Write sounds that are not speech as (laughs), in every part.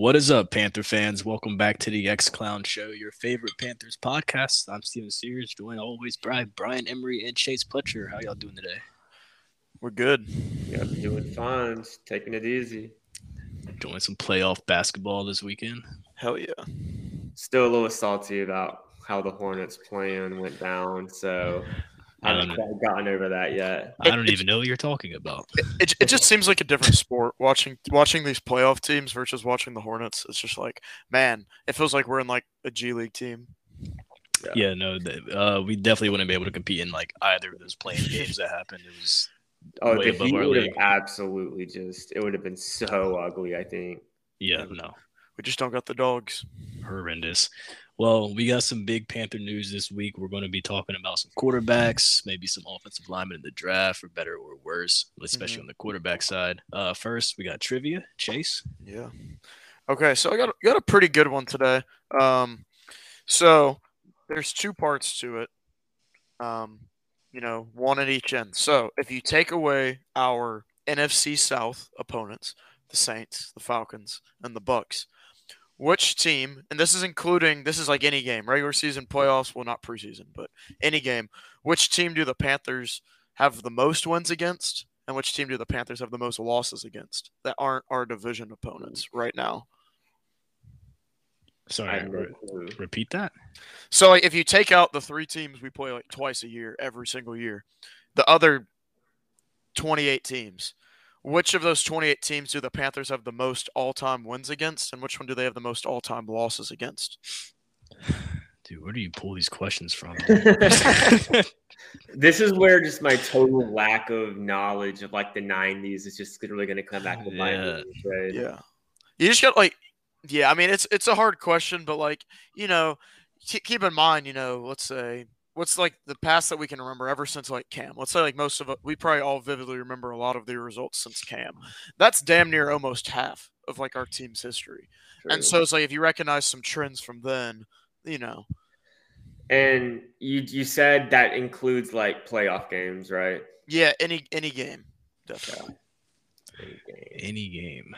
What is up, Panther fans? Welcome back to the X Clown Show, your favorite Panthers podcast. I'm Steven Sears, joined always by Brian Emery and Chase Pletcher. How y'all doing today? We're good. Yep, doing fine. Just taking it easy. Enjoying some playoff basketball this weekend. Hell yeah. Still a little salty about how the Hornets plan went down, so I haven't quite gotten over that yet. I don't even know what you're talking about. It, it just seems like a different sport watching watching these playoff teams versus watching the Hornets. It's just like, man, it feels like we're in like a G League team. Yeah, yeah no, uh, we definitely wouldn't be able to compete in like either of those playing (laughs) games that happened. It was oh, way the Heat would have absolutely just it would have been so ugly. I think. Yeah, no, we just don't got the dogs. Horrendous. Well, we got some big Panther news this week. We're going to be talking about some quarterbacks, maybe some offensive linemen in the draft, for better or worse, especially mm-hmm. on the quarterback side. Uh, first, we got trivia. Chase. Yeah. Okay, so I got got a pretty good one today. Um, so there's two parts to it. Um, you know, one at each end. So if you take away our NFC South opponents, the Saints, the Falcons, and the Bucs, which team, and this is including this is like any game, regular season, playoffs, well not preseason, but any game, which team do the Panthers have the most wins against, and which team do the Panthers have the most losses against that aren't our division opponents right now? Sorry, re- repeat that. So like if you take out the three teams we play like twice a year, every single year, the other 28 teams, which of those 28 teams do the Panthers have the most all-time wins against, and which one do they have the most all-time losses against? (sighs) Dude, where do you pull these questions from? (laughs) (laughs) this is where just my total lack of knowledge of like the 90s is just literally going to come back to bite yeah. right? Yeah. You just got like, yeah. I mean, it's it's a hard question, but like you know, keep in mind, you know, let's say what's like the past that we can remember ever since like Cam? Let's say like most of it, we probably all vividly remember a lot of the results since Cam. That's damn near almost half of like our team's history. True. And so it's like if you recognize some trends from then, you know. And you you said that includes like playoff games, right? Yeah, any any game, definitely. Any game. Any game.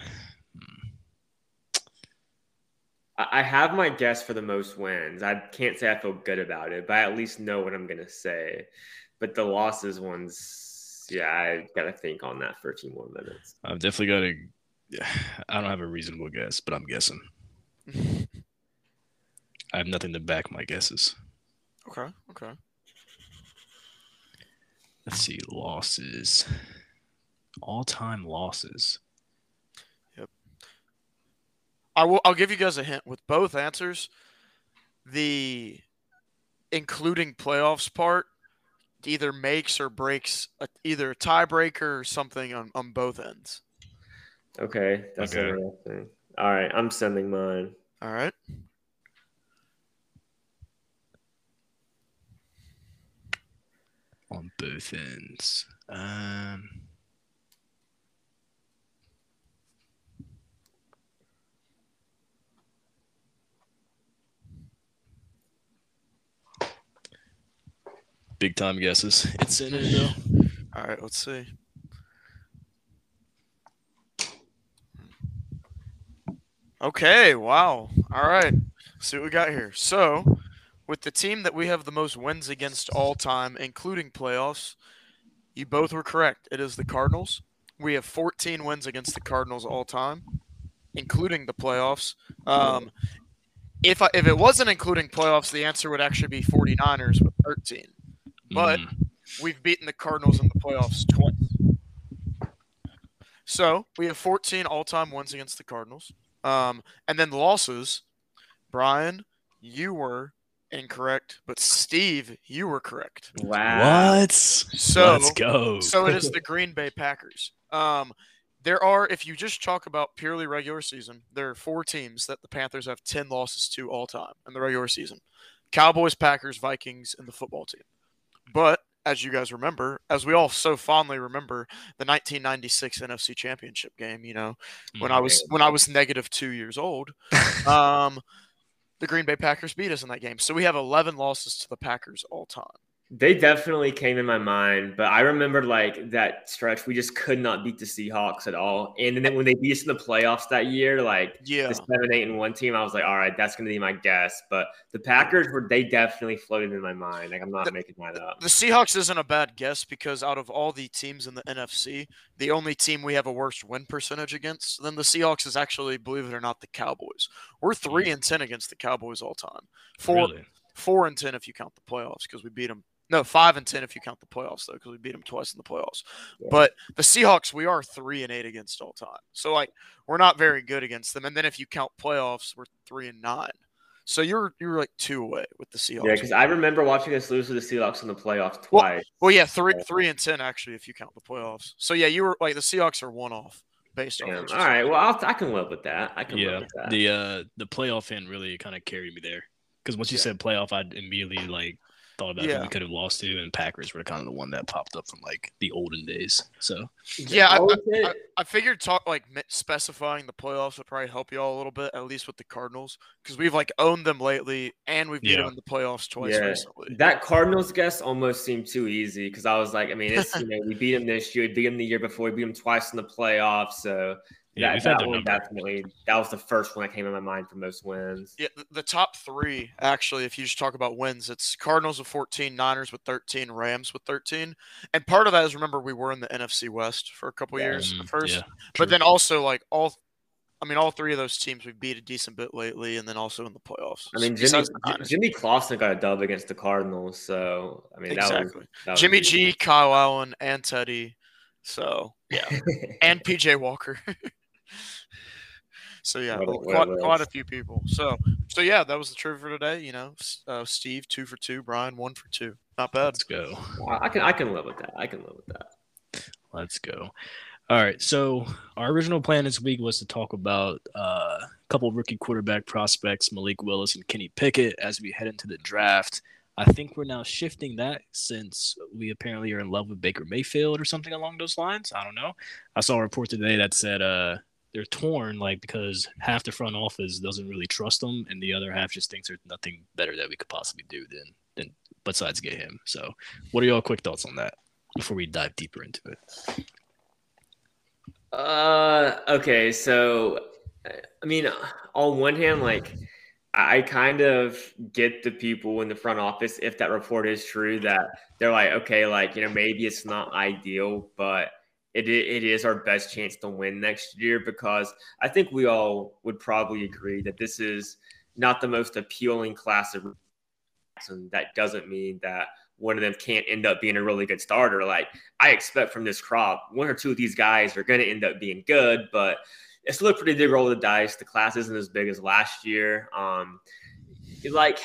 I have my guess for the most wins. I can't say I feel good about it, but I at least know what I'm gonna say. But the losses ones, yeah, I gotta think on that for a few more minutes. I've definitely got to. Yeah, I don't have a reasonable guess, but I'm guessing. (laughs) I have nothing to back my guesses. Okay. Okay. Let's see losses. All time losses. I will. I'll give you guys a hint with both answers. The including playoffs part either makes or breaks a, either a tiebreaker or something on, on both ends. Okay, that's okay. interesting. All right, I'm sending mine. All right. On both ends. Um. Big time guesses. It's in it though. All right, let's see. Okay, wow. All right. Let's see what we got here. So, with the team that we have the most wins against all time, including playoffs, you both were correct. It is the Cardinals. We have 14 wins against the Cardinals all time, including the playoffs. Um, if I, if it wasn't including playoffs, the answer would actually be 49ers with 13 but mm. we've beaten the Cardinals in the playoffs twice. So we have 14 all-time wins against the Cardinals, um, and then losses. Brian, you were incorrect, but Steve, you were correct. Wow! What? So let's go. so it is the Green Bay Packers. Um, there are, if you just talk about purely regular season, there are four teams that the Panthers have 10 losses to all time in the regular season Cowboys, Packers, Vikings, and the football team. But as you guys remember, as we all so fondly remember, the 1996 NFC Championship game. You know, when I was when I was negative two years old, (laughs) um, the Green Bay Packers beat us in that game. So we have 11 losses to the Packers all time. They definitely came in my mind, but I remember like that stretch we just could not beat the Seahawks at all. And then when they beat us in the playoffs that year, like Yeah. the seven, eight, and one team, I was like, all right, that's gonna be my guess. But the Packers were they definitely floated in my mind. Like I'm not The- making that up. The Seahawks isn't a bad guess because out of all the teams in the NFC, the only team we have a worse win percentage against than the Seahawks is actually, believe it or not, the Cowboys. We're three mm. and ten against the Cowboys all time. Four Really? four and ten if you count the playoffs because we beat them. No, five and ten if you count the playoffs though, because we beat them twice in the playoffs. Yeah. But the Seahawks, we are three and eight against all time. So like we're not very good against them. And then if you count playoffs, we're three and nine. So you're you're like two away with the Seahawks. Yeah, because I remember watching us lose to the Seahawks in the playoffs twice. well, yeah, three three and ten actually if you count the playoffs. So yeah, you were like the Seahawks are one off based on. Damn. those All right, well I'll, I can live with that. I can Yeah. live with that. The uh the playoff end really kind of carried me there because once you Yeah. said playoff, I'd immediately like thought about who we could have lost to, and Packers were kind of the one that popped up from like the olden days. So Yeah, I- That was. I figured talk like specifying the playoffs would probably help you all a little bit, at least with the Cardinals, because we've like owned them lately and we've beat Yeah. them in the playoffs twice Yeah. recently. That Cardinals guess almost seemed too easy because I was like, I mean, it's you (laughs) know, we beat them this year, we beat them the year before, we beat them twice in the playoffs. So yeah, that, that one definitely that was the first one that came in my mind for most wins. Yeah, the, the top three actually, if you just talk about wins, it's Cardinals with 14, Niners with 13, Rams with 13, and part of that is remember we were in the NFC West for a couple Yeah. years Mm, at first, yeah, but then also like all. I mean, all three of those teams we beat a decent bit lately, and then also in the playoffs. I mean, Jimmy Besides the J- Niners. Jimmy Clausen got a dub against the Cardinals, so I mean, that was, that Jimmy huge. G, Kyle Allen, and Teddy. So yeah, (laughs) and PJ Walker. (laughs) so yeah, well, quite, list. quite a few people. So so yeah, that was the trivia for today. You know, uh, Steve two for two, Brian one for two. Not bad. let's go. I can I can live with that. I can live with that. Let's go. All right. So our original plan this week was to talk about uh, a couple of rookie quarterback prospects, Malik Willis and Kenny Pickett, as we head into the draft. I think we're now shifting that since we apparently are in love with Baker Mayfield or something along those lines. I don't know. I saw a report today that said uh, they're torn, like because half the front office doesn't really trust them, and the other half just thinks there's nothing better that we could possibly do than than besides get him. So, what are y'all quick thoughts on that before we dive deeper into it? Uh, okay, so I mean, on one hand, like I kind of get the people in the front office if that report is true that they're like, okay, like you know, maybe it's not ideal, but it it is our best chance to win next year because I think we all would probably agree that this is not the most appealing class of and that doesn't mean that one of them can't end up being a really good starter. Like I expect from this crop, one or two of these guys are going to end up being good, but it's still a pretty big roll of the dice. The class isn't as big as last year. Um, like,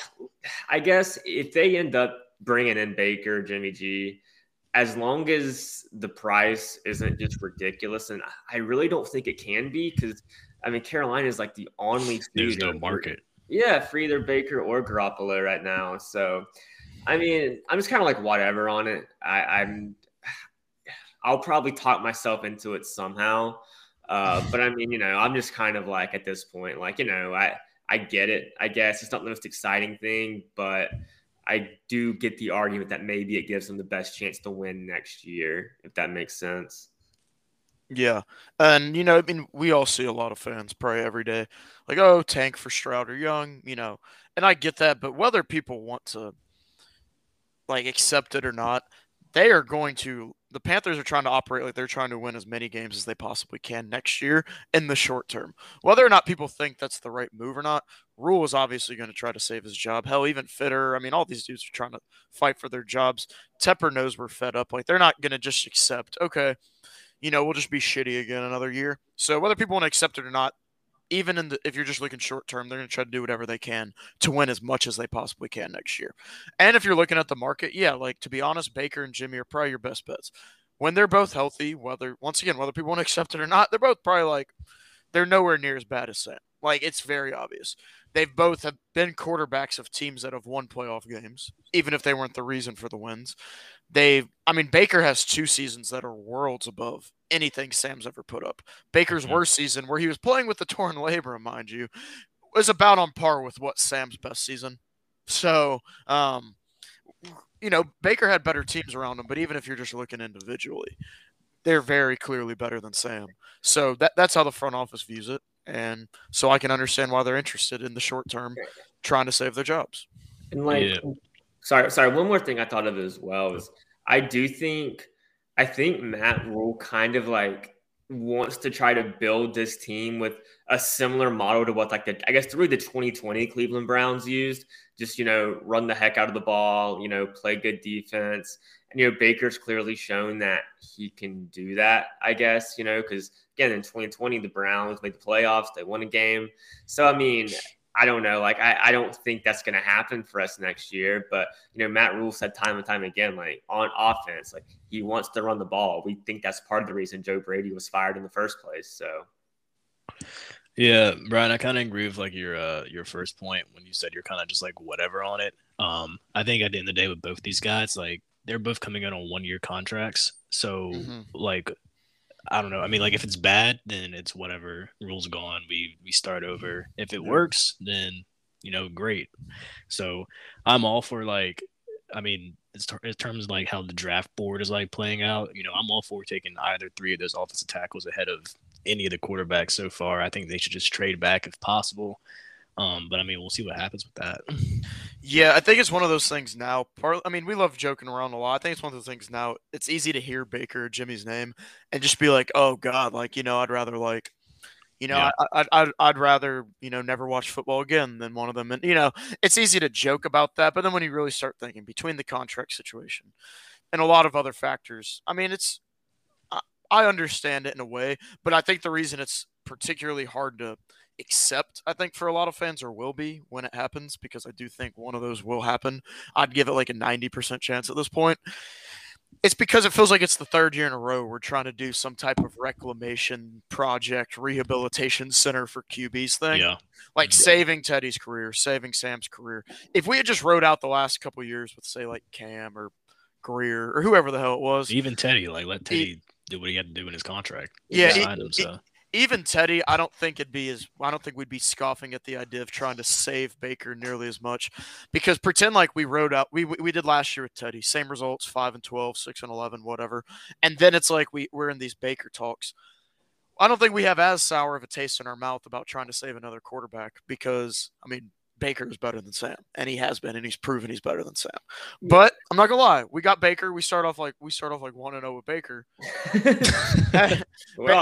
I guess if they end up bringing in Baker, Jimmy G, as long as the price isn't just ridiculous, and I really don't think it can be because I mean Carolina is like the only There's no for- market. yeah, for either Baker or Garoppolo right now. So, I mean, I'm just kind of like whatever on it. I, I'm, (sighs) I'll probably talk myself into it somehow. Uh, but I mean, you know, I'm just kind of like at this point, like you know, I I get it. I guess it's not the most exciting thing, but I do get the argument that maybe it gives them the best chance to win next year, if that makes sense. Yeah, and you know, I mean, we all see a lot of fans pray every day, like, "Oh, tank for Stroud or Young," you know, and I get that, but whether people want to like accept it or not, they are going to. The Panthers are trying to operate like they're trying to win as many games as they possibly can next year in the short term. Whether or not people think that's the right move or not, Rhule is obviously going to try to save his job. Hell, even Fitter. I mean, all these dudes are trying to fight for their jobs. Tepper knows we're fed up. Like they're not going to just accept. Okay, you know, we'll just be shitty again another year. So whether people want to accept it or not, even in the, if you're just looking short term, they're going to try to do whatever they can to win as much as they possibly can next year. And if you're looking at the market, yeah, like to be honest, Baker and Jimmy are probably your best bets. When they're both healthy, whether once again whether people want to (laughs) accept it or not, they're both probably like they're nowhere near as bad as Sam. Like it's very obvious. They've both have been quarterbacks of teams that have won playoff games, even if they weren't the reason for the wins. They've, I mean, Baker has two seasons that are worlds above anything Sam's ever put up. Baker's worst season, where he was playing with the torn labrum, mind you, was about on par with what Sam's best season. So, um, you know, Baker had better teams around him, but even if you're just looking individually, they're very clearly better than Sam. So that that's how the front office views it, and so I can understand why they're interested in the short term, trying to save their jobs. And like, Yeah. Sorry, sorry. One more thing I thought of as well is I do think I think Matt Rhule kind of like wants to try to build this team with a similar model to what like the I guess really the 2020 Cleveland Browns used. Just you know, run the heck out of the ball. You know, play good defense. And you know, Baker's clearly shown that he can do that. I guess you know because again in 2020 the Browns made the playoffs. They won a game. So I mean, I don't know. Like, I, I don't think that's going to happen for us next year. But, you know, Matt Rhule said time and time again, like, on offense, like, he wants to run the ball. We think that's part of the reason Joe Brady was fired in the first place. So, Yeah, Brian, I kind of agree with like your uh your first point when you said you're kind of just like whatever on it. Um, I think at the end of the day with both these guys, like they're both coming in on one year contracts. So Mhm. like I don't know. I mean, like if it's bad, then it's whatever. Rhule's gone. We we start over. Mm-hmm. If it works, then you know, great. So I'm all for like, I mean, in terms of like how the draft board is like playing out. You know, I'm all for taking either three of those offensive tackles ahead of any of the quarterbacks so far. I think they should just trade back if possible. Um, but I mean, we'll see what happens with that. Yeah, I think it's one of those things now. Part, I mean, we love joking around a lot. I think it's one of those things now. It's easy to hear Baker or Jimmy's name and just be like, "Oh God," like you know, I'd rather like, you know, Yeah. I, I, I'd I'd rather you know never watch football again than one of them. And you know, it's easy to joke about that, but then when you really start thinking between the contract situation and a lot of other factors, I mean, it's I, I understand it in a way, but I think the reason it's particularly hard to accept, I think, for a lot of fans, or will be when it happens, because I do think one of those will happen. I'd give it like a 90% chance at this point. It's because it feels like it's the third year in a row we're trying to do some type of reclamation project, rehabilitation center for QBs thing. yeah, Like saving Teddy's career, saving Sam's career. If we had just rode out the last couple years with, say, like Cam or Grier or whoever the hell it was, even Teddy, like let Teddy do what he had to do in his contract. Yeah, signed him, so even Teddy, I don't think it'd be as I don't think we'd be scoffing at the idea of trying to save Baker nearly as much because pretend like we rode out we we did last year with Teddy, same results, 5 and 12, 6 and 11, whatever. And then it's like we we're in these Baker talks. I don't think we have as sour of a taste in our mouth about trying to save another quarterback because I mean Baker is better than Sam, and he has been, and he's proven he's better than Sam. But I'm not gonna lie, we got Baker. We start off like we start off like one and zero with Baker. (laughs) we're (laughs)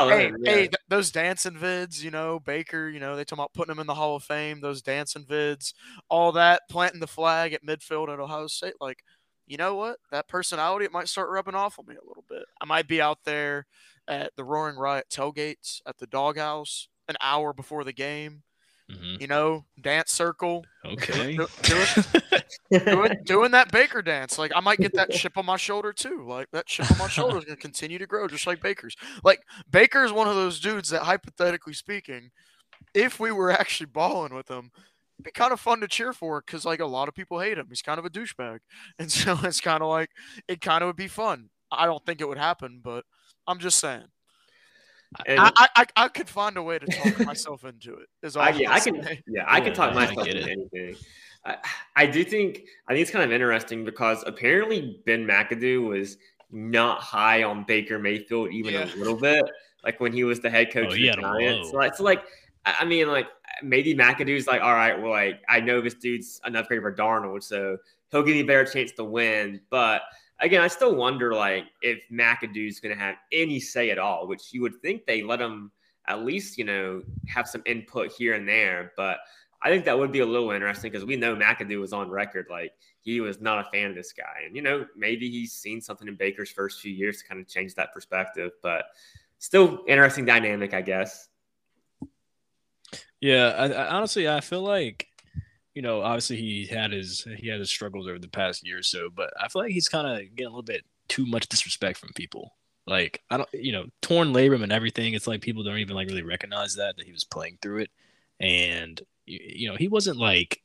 hey, in, hey, yeah. th- those dancing vids, you know, Baker, you know, they talk about putting him in the Hall of Fame, those dancing vids, all that, planting the flag at midfield at Ohio State. Like, you know what? That personality, it might start rubbing off on me a little bit. I might be out there at the Roaring Riot tailgates at the doghouse an hour before the game, mhm. you know, dance circle, okay. do, do it, doing, doing that Baker dance. Like I might get that chip on my shoulder too. Like that chip on my shoulder is going to continue to grow, just like Baker's. Like Baker is one of those dudes that, hypothetically speaking, if we were actually balling with him, it'd be kind of fun to cheer for because like a lot of people hate him. He's kind of a douchebag, (laughs) and so it's kind of like it kind of would be fun. I don't think it would happen, but I'm just saying. And- I, I, I, I could find a way to talk (laughs) myself into it. Is all I, yeah, I can. say. Yeah, I can Yeah, talk I myself into it. anything. I, I do think. I think it's kind of interesting because apparently Ben McAdoo was not high on Baker Mayfield even Yeah. a little bit. Like when he was the head coach Oh, of the Giants. So it's like, I I mean, like maybe McAdoo's like, all right, well, like I know this dude's enough great for Darnold, so he'll give me a better chance to win. But again, I still wonder like if McAdoo's going to have any say at all, which you would think they let him at least, you know, have some input here and there. But I think that would be a little interesting because we know McAdoo was on record like he was not a fan of this guy, and you know maybe he's seen something in Baker's first few years to kind of change that perspective. But still interesting dynamic, I guess. Yeah, I, I, honestly, I feel like, you know, obviously he had his he had his struggles over the past year or so, but I feel like he's kind of getting a little bit too much disrespect from people. Like I don't, you know, torn labrum and everything. It's like people don't even like really recognize that that he was playing through it, and you, know, he wasn't like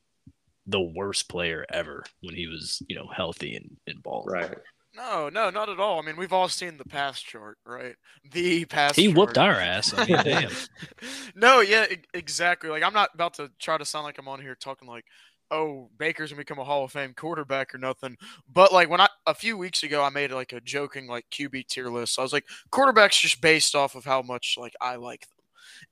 the worst player ever when he was, you know, healthy and, and balling. Right. No, no, not at all. I mean, we've all seen the pass chart, right? The pass. He whooped our ass. I mean, damn. (laughs) no, yeah, e- exactly. Like I'm not about to try to sound like I'm on here talking like oh, Baker's gonna become a Hall of Fame quarterback or nothing. But like when I a few weeks ago, I made like a joking like QB tier list. So I was like, quarterbacks just based off of how much like I like them.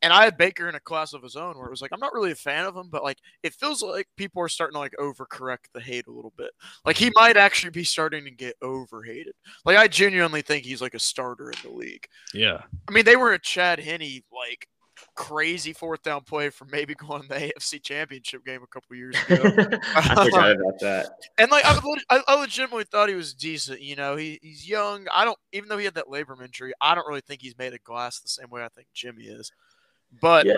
And I had Baker in a class of his own where it was like I'm not really a fan of him, but like it feels like people are starting to like overcorrect the hate a little bit. Like he mm-hmm. might actually be starting to get overhated. Like I genuinely think he's like a starter in the league. Yeah. I mean, they were a Chad Henne like crazy fourth down play for maybe going to the (laughs) AFC Championship game a couple years ago. (laughs) I forgot about that. And like I, I, I legitimately thought he was decent. You know, he, he's young. I don't even though he had that labrum injury, I don't really think he's made of glass the same way I think Jimmy is. But Yeah,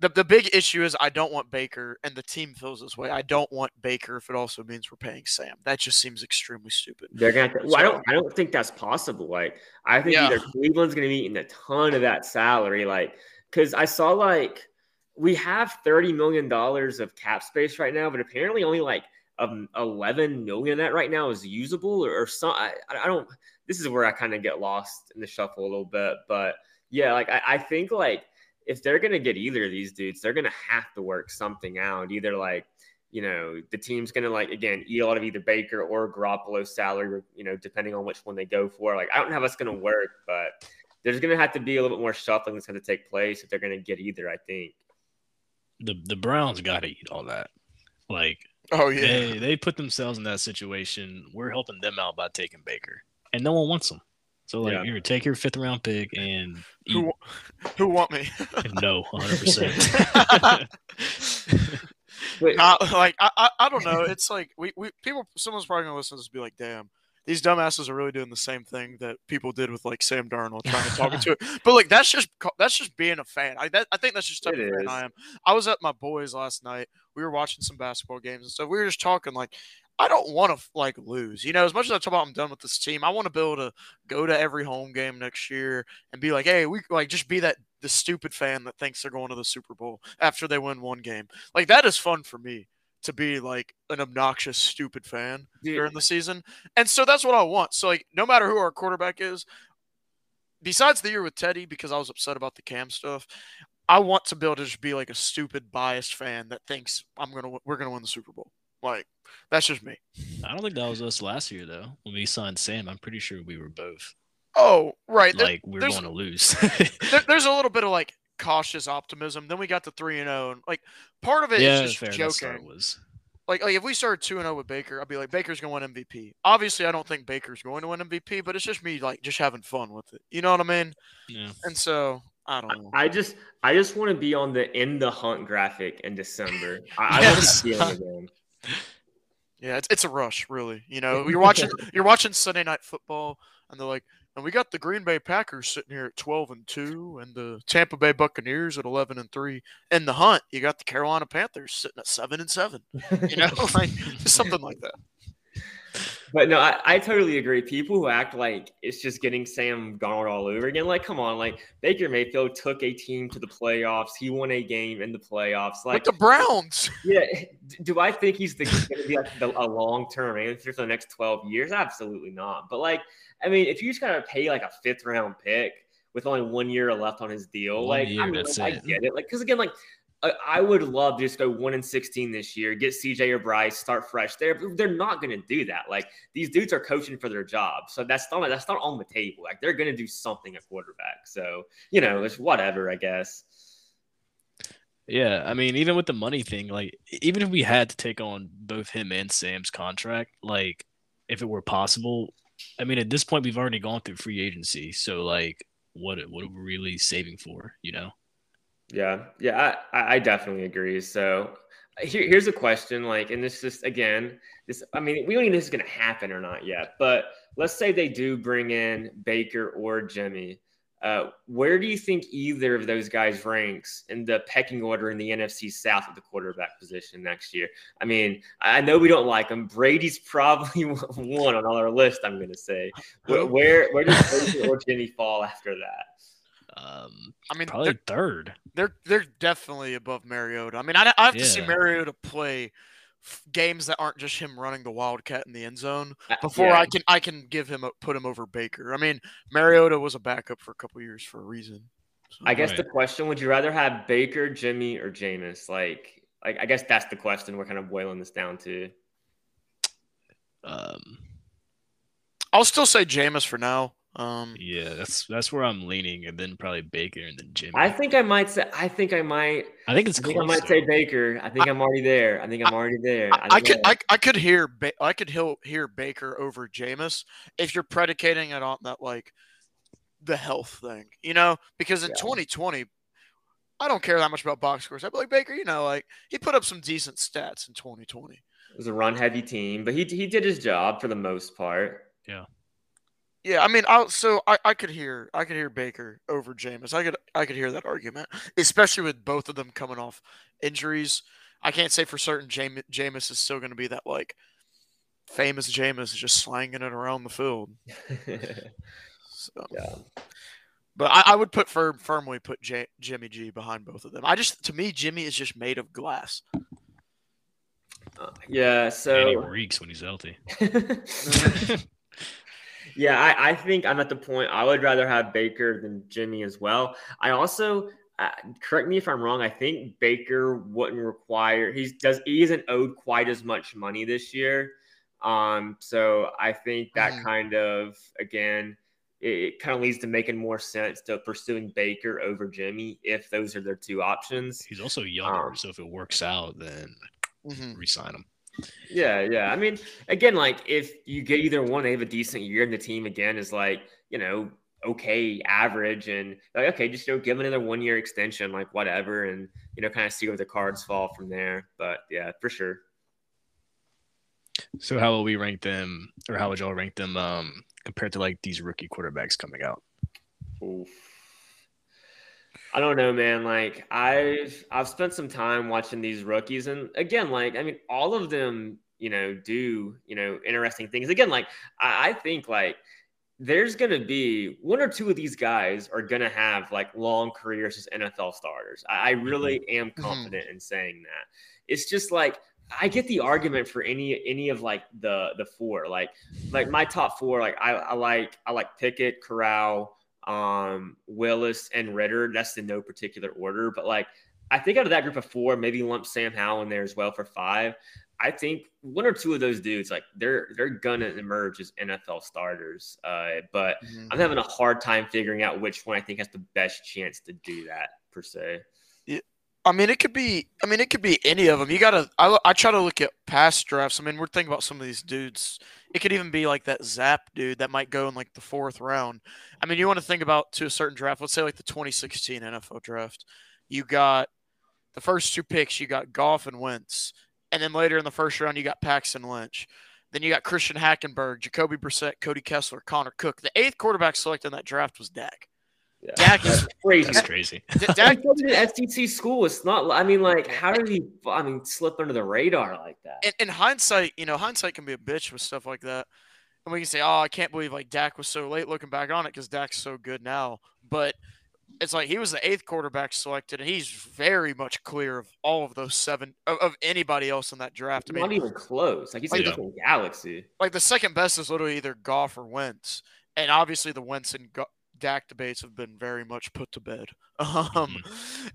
the, the big issue is I don't want Baker, and the team feels this way. I don't want Baker if it also means we're paying Sam. That just seems extremely stupid. they're gonna. Have to, well, I don't. I don't think that's possible. Like, I think Yeah. either Cleveland's gonna be eating a ton of that salary. Like, because I saw like we have thirty million dollars of cap space right now, but apparently only like um, eleven million of that right now is usable or, or some. I, I don't. This is where I kind of get lost in the shuffle a little bit, but yeah, like I, I think like if they're gonna get either of these dudes, they're gonna have to work something out. Either like you know, the team's going to like again eat a lot of either Baker or Garoppolo's salary, you know, depending on which one they go for. Like, I don't know how that's going to work, but there's going to have to be a little bit more shuffling that's going to take place if they're going to get either. I think. The the Browns got to eat all that. Like Oh yeah. they they put themselves in that situation. We're helping them out by taking Baker, and no one wants them. So like, Yeah. here, take your fifth round pick and eat. Who, who want me? (laughs) no, 100. percent (laughs) Wait, Not, like I, I, I don't know. It's like we, we people. Someone's probably gonna listen to this and be like, "Damn, these dumbasses are really doing the same thing that people did with like Sam Darnold trying to talk (laughs) to it." But like that's just that's just being a fan. I that, I think that's just type It of fan is. I am. I was at my boys last night. We were watching some basketball games and stuff. We were just talking like. I don't want to like lose, you know. As much as I talk about I'm done with this team, I want to be able to go to every home game next year and be like, hey, we like just be that the stupid fan that thinks they're going to the Super Bowl after they win one game. Like that is fun for me to be like an obnoxious, stupid fan Dude. during the season. And so that's what I want. So like no matter who our quarterback is, besides the year with Teddy, because I was upset about the cam stuff, I want to be able to just be like a stupid, biased fan that thinks I'm gonna we're gonna win the Super Bowl. Like that's just me. I don't think that was us last year though. When we signed Sam, I'm pretty sure we were both Oh, right. There- like we we're going to lose. (laughs) there, there's a little bit of like cautious optimism. Then we got the three and zero, and like part of it is yeah, just fair. That joking. start was. like like if we started two and zero with Baker, I'd be like Baker's gonna win MVP. Obviously, I don't think Baker's going to win MVP, but it's just me like just having fun with it. You know what I mean? Yeah. And so I don't know. I just, I just want to be on the in the hunt graphic in December. I, I (laughs) want Yes. to feel it again. Yeah, it's it's a rush, really. You know, you're watching you're watching Sunday night football, and they're like, and we got the Green Bay Packers sitting here at twelve and two, and the Tampa Bay Buccaneers at eleven and three. In the hunt, you got the Carolina Panthers sitting at seven and seven. You know, (laughs) like something like that. But no, I, I totally agree. People who act like it's just getting Sam Darnold all over again, like, come on, like Baker Mayfield took a team to the playoffs. He won a game in the playoffs. Like, Like the Browns. (laughs) yeah, do I think he's going to be like the, a long term answer for the next twelve years? Absolutely not. But like, I mean, if you just gotta pay like a fifth round pick with only one year left on his deal, One like, year, I, mean, like, I get it. Like, because again, like. I- would love to just go one and sixteen this year, get CJ or Bryce, start fresh. They're they're not going to do that. Like these dudes are coaching for their job, so that's not that's not on the table. Like they're going to do something at quarterback. So you know, it's whatever, I guess. Yeah, I mean, even with the money thing, like even if we had to take on both him and Sam's contract, like if it were possible, I mean, at this point we've already gone through free agency, so like, what what are we really saving for? You know? Yeah, yeah, I, I- definitely agree. So here, here's a question, like, and this is again, this I mean, we don't even know if this is going to happen or not yet, but let's say they do bring in Baker or Jimmy. Uh, where do you think either of those guys ranks in the pecking order in the NFC South at the quarterback position next year? I mean, I know we don't like him. Brady's (laughs) probably one on our list. I'm going to say. Where, where where does Baker or Jimmy fall after that? Um, I mean, probably they're, third. they're they're definitely above Mariota. I mean, I, I have to see Yeah. Mariota play f- games that aren't just him running the wildcat in the end zone Uh, before yeah. I can I can give him a, put him over Baker. I mean, Mariota was a backup for a couple years for a reason. So- I guess Right. the question: Would you rather have Baker, Jimmy, or Jameis? Like, like I guess that's the question we're kind of boiling this down to. Um, I'll still say Jameis for now. Um, yeah, that's that's where I'm leaning, and then probably Baker and then Jimmy. I think I might say I think I might I think it's I think close. I might though. say Baker. I think I, am already there. I think I'm already there. I, I think could I, I could hear ba- I could hear, hear Baker over Jameis if you're predicating it on that like the health thing, you know, because in Yeah. 2020, I don't care that much about box scores. I'd be like Baker, you know, like he put up some decent stats in 2020. it was a run heavy team, but he he did his job for the most part. Yeah, I mean, I so I, I could hear I could hear Baker over Jameis. I could I could hear that argument, especially with both of them coming off injuries. I can't say for certain Jame, Jameis is still going to be that like famous Jameis just slanging it around the field. (laughs) So, yeah. but I, I would put firm, firmly put J, Jimmy G behind both of them. I just to me Jimmy is just made of glass. Uh, yeah, And he (laughs) reeks when he's healthy. (laughs) yeah, I, I think I'm at the point I would rather have Baker than Jimmy as well. I also uh, correct me if I'm wrong. I think Baker wouldn't require he does he isn't owed quite as much money this year. Um, so I think that Mhm. kind of again it, it kind of leads to making more sense to pursuing Baker over Jimmy if those are their two options. He's also younger, Um, so if it works out, then Mhm. resign him. Yeah, yeah. I mean, again, like if you get either one, they have a decent year, and the team again is like, you know, okay, average, and like, okay, just you know, give them another one year extension, like whatever, and you know, kind of see where the cards fall from there. But yeah, for sure. So how will we rank them, or how would y'all rank them um, compared to like these rookie quarterbacks coming out? Oof. I don't know, man. Like I've I've spent some time watching these rookies, and again, like I mean, all of them, you know, do you know interesting things. Again, like I, I think like there's gonna be one or two of these guys are gonna have like long careers as NFL starters. I, I really mm-hmm. am mm-hmm. confident in saying that. It's just like I get the argument for any any of like the the four, like like my top four. Like I, I like I like Pickett, Corral, um, Willis, and Ridder. That's in no particular order, but like I think out of that group of four, maybe lump Sam Howell in there as well for five. I think one or two of those dudes, like they're they're gonna emerge as NFL starters. Uh, but Mhm. I'm having a hard time figuring out which one I think has the best chance to do that per se. I mean, it could be. I mean, it could be any of them. You gotta. I, I try to look at past drafts. I mean, we're thinking about some of these dudes. It could even be like that Zap dude that might go in like the fourth round. I mean, you want to think about to a certain draft. Let's say like the 2016 NFL draft. You got the first two picks. You got Goff and Wentz, and then later in the first round, you got Paxton Lynch. Then you got Christian Hackenberg, Jacoby Brissett, Cody Kessler, Connor Cook. The eighth quarterback selected in that draft was Dak. Yeah. Dak is Crazy. That's crazy. (laughs) D- Dak Dak goes to an SEC school. It's not. I mean, like, how did he? I mean, slip under the radar like that? in, in hindsight, you know, hindsight can be a bitch with stuff like that. And we can say, oh, I can't believe like Dak was so late looking back on it because Dak's so good now. But it's like he was the eighth quarterback selected, and he's very much clear of all of those seven of, of anybody else in that draft. I mean, not even close. Like he's in a Yeah. galaxy. like the second best is literally either Goff or Wentz, and obviously the Wentz and Go- Dak debates have been very much put to bed. (laughs) Um,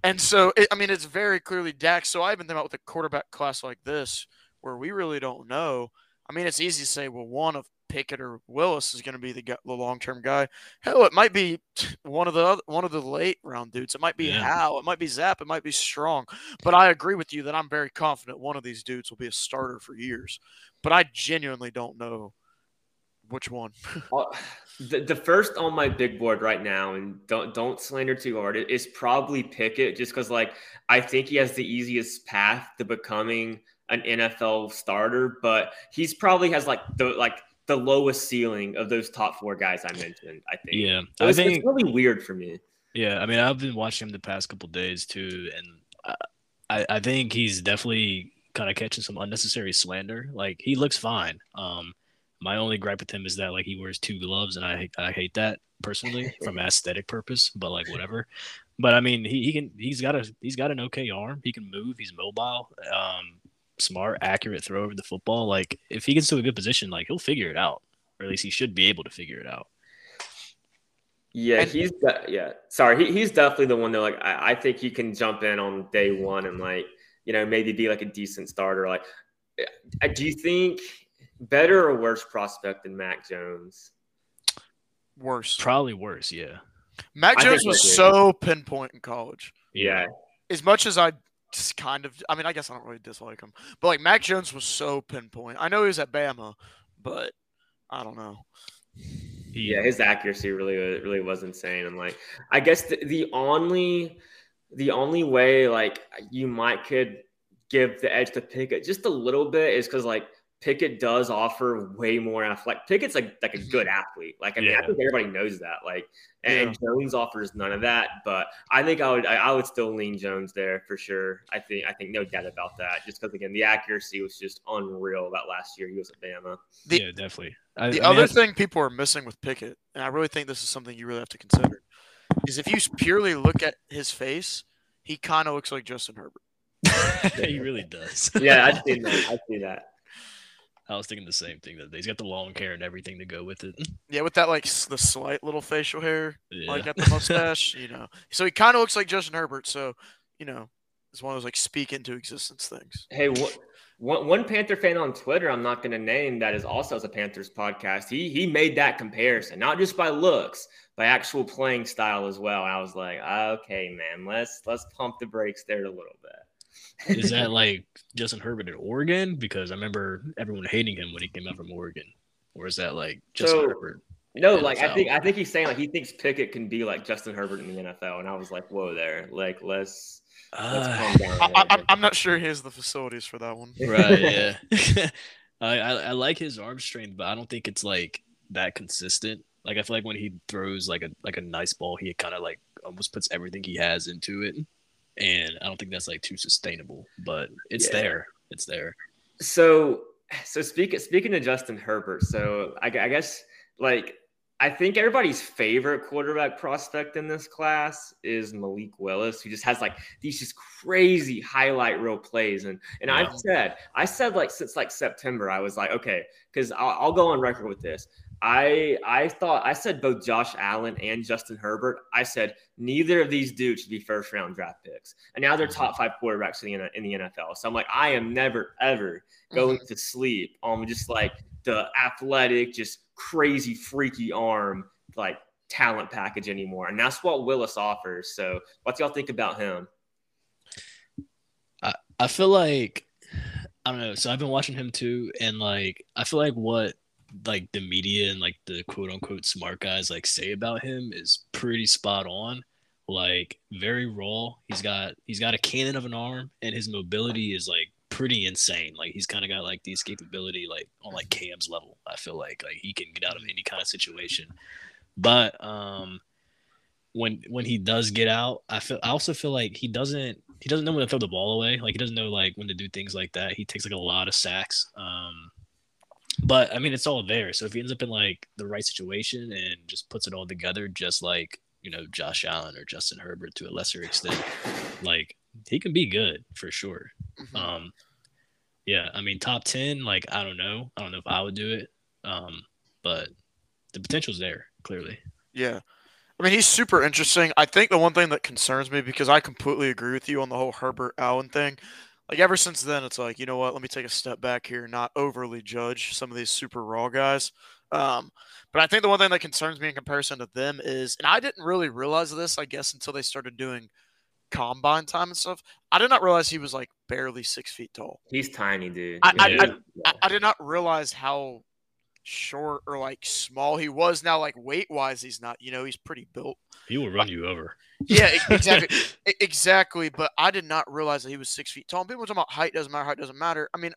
and so it, I mean, it's very clearly Dak. So I even think about with a quarterback class like this, where we really don't know. I mean, it's easy to say, well, one of Pickett or Willis is going to be the, the long term guy. Hell, it might be (sniffs) one of the other, one of the late round dudes. It might be Yeah. Howell. It might be Zap. It might be Strong. But I agree with you that I'm very confident one of these dudes will be a starter for years. But I genuinely don't know which one. (laughs) Uh, The, the first on my big board right now, and don't don't slander too hard, is probably Pickett, just because like I think he has the easiest path to becoming an NFL starter, but he's probably has like the like the lowest ceiling of those top four guys I mentioned. I think. Yeah, So I it's, it's really weird for me. Yeah, I mean, I've been watching him the past couple days too, and I, I I think he's definitely kind of catching some unnecessary slander. Like he looks fine. Um, my only gripe with him is that like he wears two gloves, and I I hate that personally (laughs) from aesthetic purpose. But like whatever. But I mean, he, he can he's got a he's got an okay arm. He can move. He's mobile. Um, smart, accurate throw over the football. Like if he gets to a good position, like he'll figure it out, or at least he should be able to figure it out. Yeah, he's de- yeah. Sorry, he, he's definitely the one that like I, I think he can jump in on day one and like you know, maybe be like a decent starter. Like, uh, do you think better or worse prospect than Mac Jones? Worse. Probably worse. Yeah. Mac I Jones was so, so pinpoint in college. Yeah. As much as I just kind of, I mean, I guess I don't really dislike him, but like Mac Jones was so pinpoint. I know he was at Bama, but I don't know. Yeah, his accuracy really really was insane. And like, I guess the, the only the only way like you might could give the edge to Pickett just a little bit is because like Pickett does offer way more athletic. Pickett's like like a good mm-hmm. athlete. Like I mean, I think everybody knows that. Like, and Yeah. Jones offers none of that. But I think I would I, I would still lean Jones there for sure. I think I think no doubt about that. Just because again, the accuracy was just unreal that last year he was at Bama. The- yeah, definitely. I, The I mean, other thing people are missing with Pickett, and I really think this is something you really have to consider, is if you purely look at his face, he kind of looks like Justin Herbert. (laughs) (laughs) he really does. Yeah, I see that. I see that. I was thinking the same thing that he's got the long hair and everything to go with it. (laughs) Yeah, with that like the slight little facial hair, Yeah. like at the mustache, (laughs) you know. So he kind of looks like Justin Herbert. So, you know, it's one of those like speak into existence things. Hey, wh- one, one Panther fan on Twitter, I'm not going to name, that is also has a Panthers podcast. He he made that comparison, not just by looks, by actual playing style as well. I was like, okay, man, let's let's pump the brakes there a little bit. Is that (laughs) like Justin Herbert at Oregon? Because I remember everyone hating him when he came out from Oregon. Or is that like Justin So- Herbert? no? Yeah, Like I think I think he's saying like he thinks Pickett can be like Justin Herbert in the NFL, and I was like, whoa, there, like let's let's Uh, calm down. a I, little I, I'm- I'm not sure he has the facilities for that one. right, yeah. (laughs) (laughs) I, I I like his arm strength, but I don't think it's like that consistent. Like I feel like when he throws like a like a nice ball, he kind of like almost puts everything he has into it, and I don't think that's like too sustainable. But it's Yeah. there. It's there. So, so speaking speaking to Justin Herbert, so I, I guess like I think everybody's favorite quarterback prospect in this class is Malik Willis, who just has like these just crazy highlight reel plays. And and. I've said I said like since like September, I was like, okay, because I'll, I'll go on record with this. I I thought I said both Josh Allen and Justin Herbert. I said neither of these dudes should be first round draft picks, and now they're top five quarterbacks in the in the NFL. So I'm like, I am never ever going mm-hmm. to sleep on just like the athletic, just crazy, freaky arm, like talent package anymore. And that's what Willis offers. So, what do y'all think about him? I I feel like I don't know. So I've been watching him too, and like I feel like what like the media and like the quote unquote smart guys like say about him is pretty spot on. Like very raw. He's got he's got a cannon of an arm, and his mobility is like pretty insane. Like he's kind of got like the escapability like on like Cam's level. I feel like like he can get out of any kind of situation. But um when when he does get out, I feel I also feel like he doesn't he doesn't know when to throw the ball away. Like he doesn't know like when to do things like that. He takes like a lot of sacks. Um but I mean it's all there. So if he ends up in like the right situation and just puts it all together just like, you know, Josh Allen or Justin Herbert to a lesser extent, like he can be good for sure. Mhm. Um, yeah, I mean, top ten, like I don't know, I don't know if I would do it, um, but the potential's there clearly. Yeah. I mean, he's super interesting. I think the one thing that concerns me because I completely agree with you on the whole Herbert Allen thing. Like ever since then, it's like you know what? Let me take a step back here, and not overly judge some of these super raw guys. Um, but I think the one thing that concerns me in comparison to them is, and I didn't really realize this, I guess, until they started doing combine time and stuff. I did not realize he was like barely six feet tall. He's tiny, dude. I- I- Yeah. I, I did not realize how short or like small he was. Now, like weight wise, he's not. You know, he's pretty built. He will run you over. Yeah, (laughs) exactly, exactly. But I did not realize that he was six feet tall. And people talking about height doesn't matter. Height doesn't matter. I mean,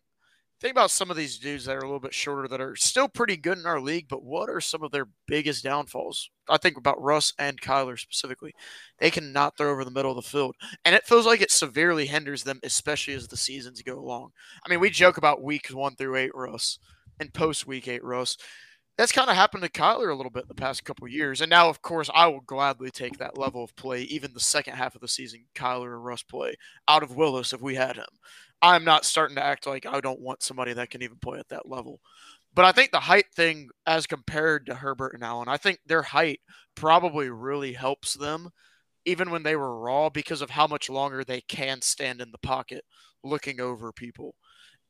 think about some of these dudes that are a little bit shorter that are still pretty good in our league. But what are some of their biggest downfalls? I think about Russ and Kyler specifically. They cannot throw over the middle of the field, and it feels like it severely hinders them, especially as the seasons go along. I mean, we joke about weeks one through eight, Russ, and post week eight, Russ. That's kind of happened to Kyler a little bit the past couple years. And now, of course, I will gladly take that level of play, even the second half of the season, Kyler and Russ play, out of Willis if we had him. I'm not starting to act like I don't want somebody that can even play at that level. But I think the height thing, as compared to Herbert and Allen, I think their height probably really helps them even when they were raw because of how much longer they can stand in the pocket looking over people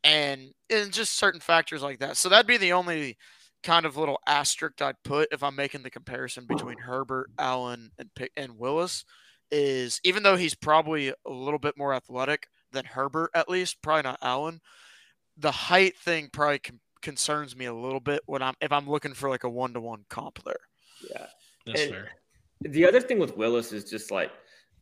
and and just certain factors like that. So that'd be the only kind of little asterisk I'd put if I'm making the comparison between Herbert, Allen, and and Willis. Is even though he's probably a little bit more athletic than Herbert, at least probably not Allen. The height thing probably con- concerns me a little bit when I'm if I'm looking for like a one to one comp there. Yeah, That's And- fair. the other thing with Willis is just like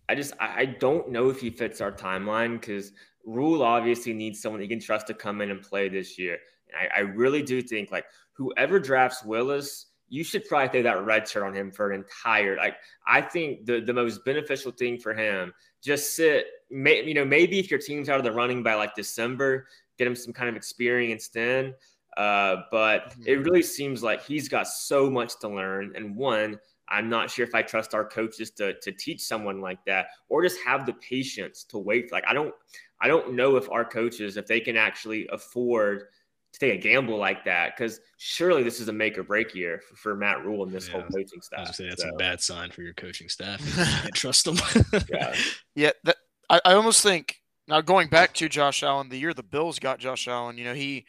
I just I I don't know if he fits our timeline because Rhule obviously needs someone he can trust to come in and play this year. And I, I really do think like whoever drafts Willis, you should probably throw that red shirt on him for an entire like I think the the most beneficial thing for him just sit may, you know maybe if your team's out of the running by like December, get him some kind of experience then. Uh, but Mhm. it really seems like he's got so much to learn. And one, I'm not sure if I trust our coaches to to teach someone like that or just have the patience to wait. Like I don't I don't know if our coaches if they can actually afford to take a gamble like that because surely this is a make or break year for, for Matt Rhule and this Yeah. whole coaching I was staff. gonna say that's So, a bad sign for your coaching staff. You (laughs) trust them. yeah. (laughs) Yeah, that I, I almost think now going back to Josh Allen, the year the Bills got Josh Allen, you know, he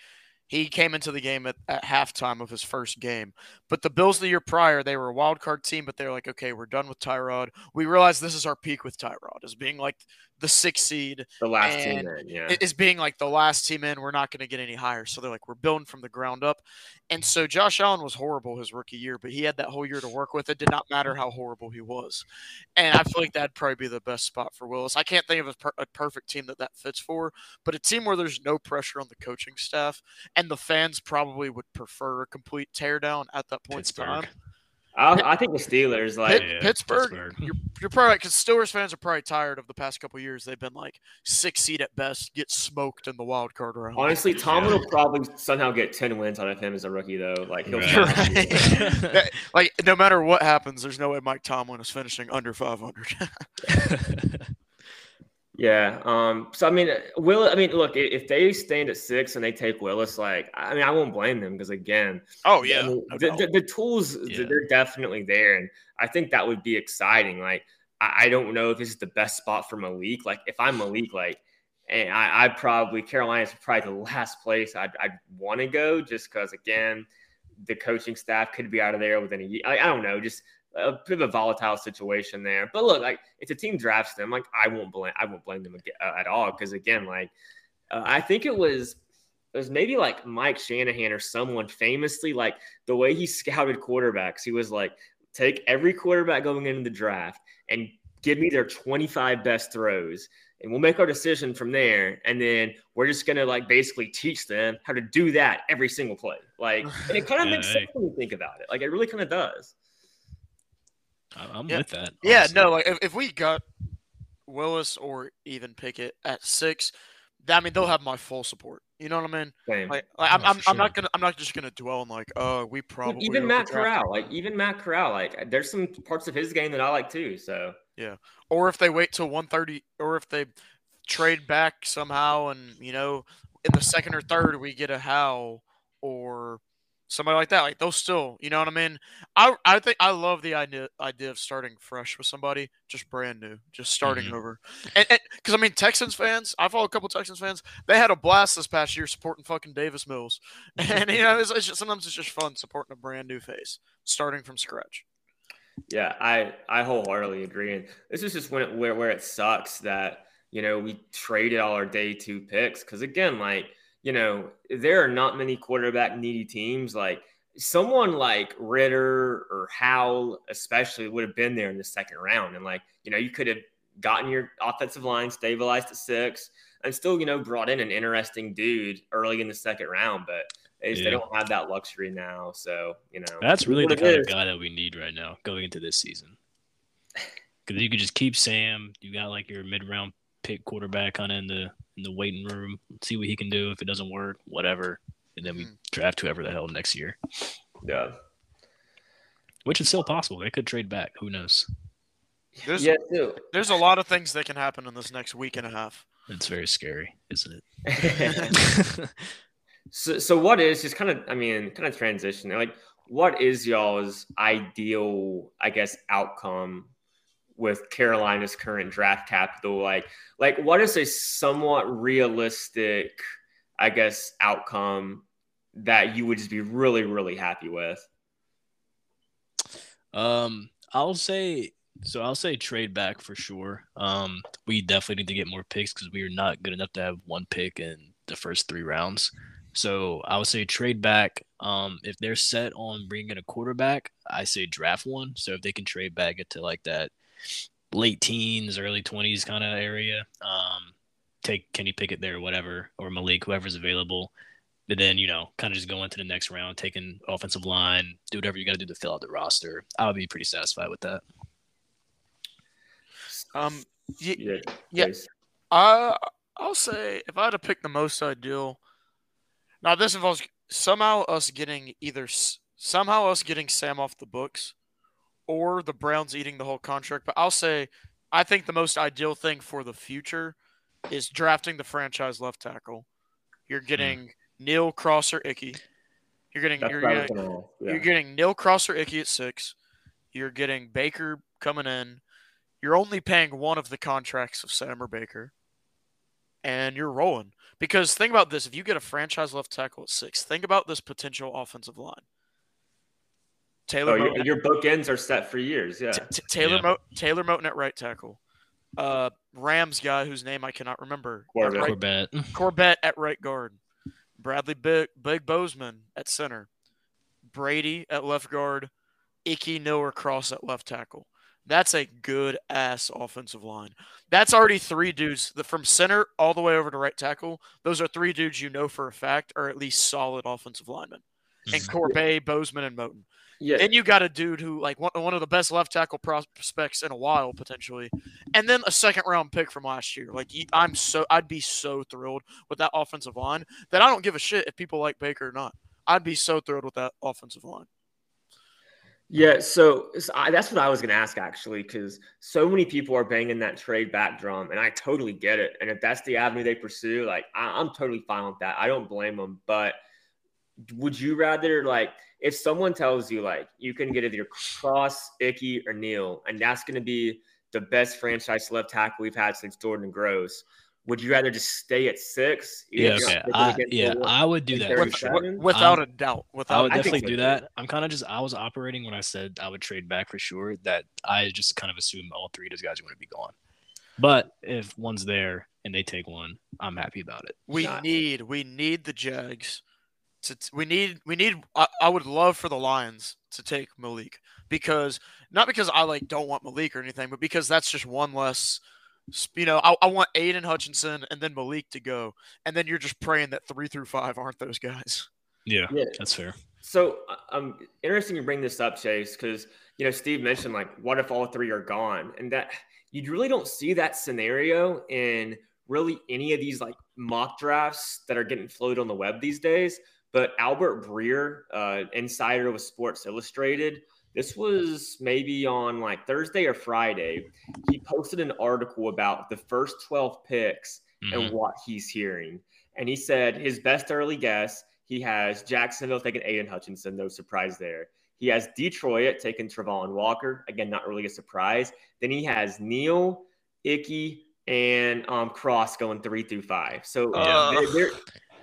he came into the game at, at halftime of his first game. But the Bills the year prior, they were a wild card team, but they're like, okay, we're done with Tyrod. We realize this is our peak with Tyrod, as being like the sixth seed, The last team in, yeah. is being like the last team in. We're not going to get any higher. So they're like, we're building from the ground up. And so Josh Allen was horrible his rookie year, but he had that whole year to work with. It did not matter how horrible he was. And I feel like that'd probably be the best spot for Willis. I can't think of a, per- a perfect team that that fits for, but a team where there's no pressure on the coaching staff and the fans probably would prefer a complete teardown at that point in time. I, I think the Steelers like Pitt- Yeah, Pittsburgh, Pittsburgh. You're, you're probably because Steelers fans are probably tired of the past couple years. They've been like six seed at best, get smoked in the wild card round. honestly Tomlin Yeah. will probably somehow get 10 wins out of him as a rookie though. Like he'll Right. somehow do (laughs) that. That- like no matter what happens, there's no way Mike Tomlin is finishing under 500. (laughs) (laughs) Yeah. Um. So I mean, Will. I mean, look, if they stand at six and they take Willis, like, I mean, I won't blame them because again, oh I yeah, mean, no the, the, the tools Yeah. they're definitely there, and I think that would be exciting. Like, I, I don't know if this is the best spot for Malik. Like, if I'm Malik, like, and I, I'd probably Carolina's probably the (laughs) last place I'd, I'd want to go, just because again, the coaching staff could be out of there within a year. I, I don't know, just a bit of a volatile situation there. But look, like if a team drafts them, like I won't blame I won't blame them uh, at all because again, like uh, I think it was it was maybe like Mike Shanahan or someone famously like the way he scouted quarterbacks. He was like, take every quarterback going into the draft and give me their 25 best throws. And we'll make our decision from there. And then we're just gonna like basically teach them how to do that every single play. Like, and it kind of (laughs) Yeah, makes sense when you think about it. Like, it really kind of does. I- I'm Yeah. with that. yeah, no, like if, if we got Willis or even Pickett at six, that- I mean they'll have my full support. You know what I mean? Same. Like, like I'm, Oh, I'm, for I'm not gonna, I'm not just gonna dwell on like, oh, we probably even Matt Corral, like even Matt Corral, like there's some parts of his game that I like too. So yeah, or if they wait till 130 or if they trade back somehow and you know in the second or third we get a how or somebody like that like they'll still you know what i mean i i think i love the idea idea of starting fresh with somebody just brand new just starting Mhm. over and because i mean texans fans i follow a couple texans fans they had a blast this past year supporting fucking davis mills (laughs) and you know it's, it's just, sometimes it's just fun supporting a brand new face starting from scratch yeah, I I wholeheartedly agree. And this is just when it, where where it sucks that you know we traded all our day two picks because again, like you know there are not many quarterback needy teams like. Someone like Ridder or Howell, especially, would have been there in the second round, and like you know, you could have gotten your offensive line stabilized at six, and still you know brought in an interesting dude early in the second round. But they, just- they don't have that luxury now, so you know That's really the what it kind of guy that we need right now going into this season. (laughs) Because you could just keep Sam. You got like your mid-round pick quarterback kind of in the in the waiting room. See what he can do. If it doesn't work, whatever, and then we Mhm. draft whoever the hell next year, Yeah. which is still possible. They could trade back. Who knows? there's Yeah, too. there's a lot of things that can happen in this next week and a half It's very scary, isn't it? (laughs) so, so what is just kind of, I mean, kind of transition. Like, what is y'all's ideal, I guess, outcome with Carolina's current draft capital? Like, like what is a somewhat realistic, I guess, outcome that you would just be really, really happy with? Um, I'll say so. I'll say trade back for sure. Um, we definitely need to get more picks because we are not good enough to have one pick in the first three rounds. So I would say trade back. Um, if they're set on bringing a quarterback, I say draft one. So if they can trade back it to like that late teens, early twenties kind of area, um, take Kenny Pickett there or whatever, or Malik, whoever's available. But then, you know, kind of just go into the next round, taking offensive line, do whatever you got to do to fill out the roster. I would be pretty satisfied with that. Um, y- Yeah. Yeah. I I'll say if I had to pick the most ideal. Now this involves somehow us getting either s- somehow us getting Sam off the books, or the Browns eating the whole contract. But I'll say I think the most ideal thing for the future is drafting the franchise left tackle. You're hmm. getting Neal Cross or Ickey. You're getting That's you're what I was getting, gonna. Yeah. you're getting Neal Cross or Ickey at six. You're getting Baker coming in. You're only paying one of the contracts of Sam or Baker. And you're rolling. Because think about this. If you get a franchise left tackle at six, think about this potential offensive line. Taylor Oh, Moton, your, your bookends are set for years. Yeah. T- T- Taylor Yeah. Mo- Taylor Moton at right tackle. Uh, Rams guy whose name I cannot remember. at Corbett. right- Corbett. (laughs) Corbett at right guard, Bradley Big, Big Bozeman at center, Brady at left guard, Ickey Noah Cross at left tackle. That's a good ass offensive line. That's already three dudes that from center all the way over to right tackle. Those are three dudes you know for a fact are at least solid offensive linemen. And (laughs) Corbett, Bozeman, and Moton. Yeah. Then you got a dude who like one, one of the best left tackle prospects in a while potentially, and then a second round pick from last year. Like I'm so I'd be so thrilled with that offensive line that I don't give a shit if people like Baker or not. I'd be so thrilled with that offensive line. Yeah, so, so I, that's what I was going to ask actually, because so many people are banging that trade back drum, and I totally get it. And if that's the avenue they pursue, like I, I'm totally fine with that. I don't blame them. But would you rather like if someone tells you like you can get either Cross, Ickey, or Neal, and that's going to be the best franchise left tackle we've had since Jordan Gross? Would you rather just stay at six? Yeah, okay. I, yeah, the- I would do that. Thirty For sure. seven? Without Um, a doubt. Without would I think definitely so, do that. I'm kind of just I was operating when I said I would trade back for sure. That I just kind of assume all three of those guys are going to be gone. But if one's there and they take one, I'm happy about it. we Not- need we need the Jags to t- we need we need I, I would love for the Lions to take Malik because not because I like don't want Malik or anything, but because that's just one less. You know, I, I want Aidan Hutchinson and then Malik to go, and then you're just praying that three through five aren't those guys. Yeah, Yeah. that's fair. So uh, um, interesting you bring this up, Chase, because you know Steve mentioned like, what if all three are gone, and that you really don't see that scenario in really any of these like mock drafts that are getting floated on the web these days. But Albert Breer, uh, insider with Sports Illustrated, this was maybe on like Thursday or Friday. He posted an article about the first 12 picks Mhm. and what he's hearing. And he said his best early guess, he has Jacksonville taking Aidan Hutchinson, no surprise there. He has Detroit taking Travon Walker, again, not really a surprise. Then he has Neal, Ickey, and um, Cross going three through five. So Yeah. there, there,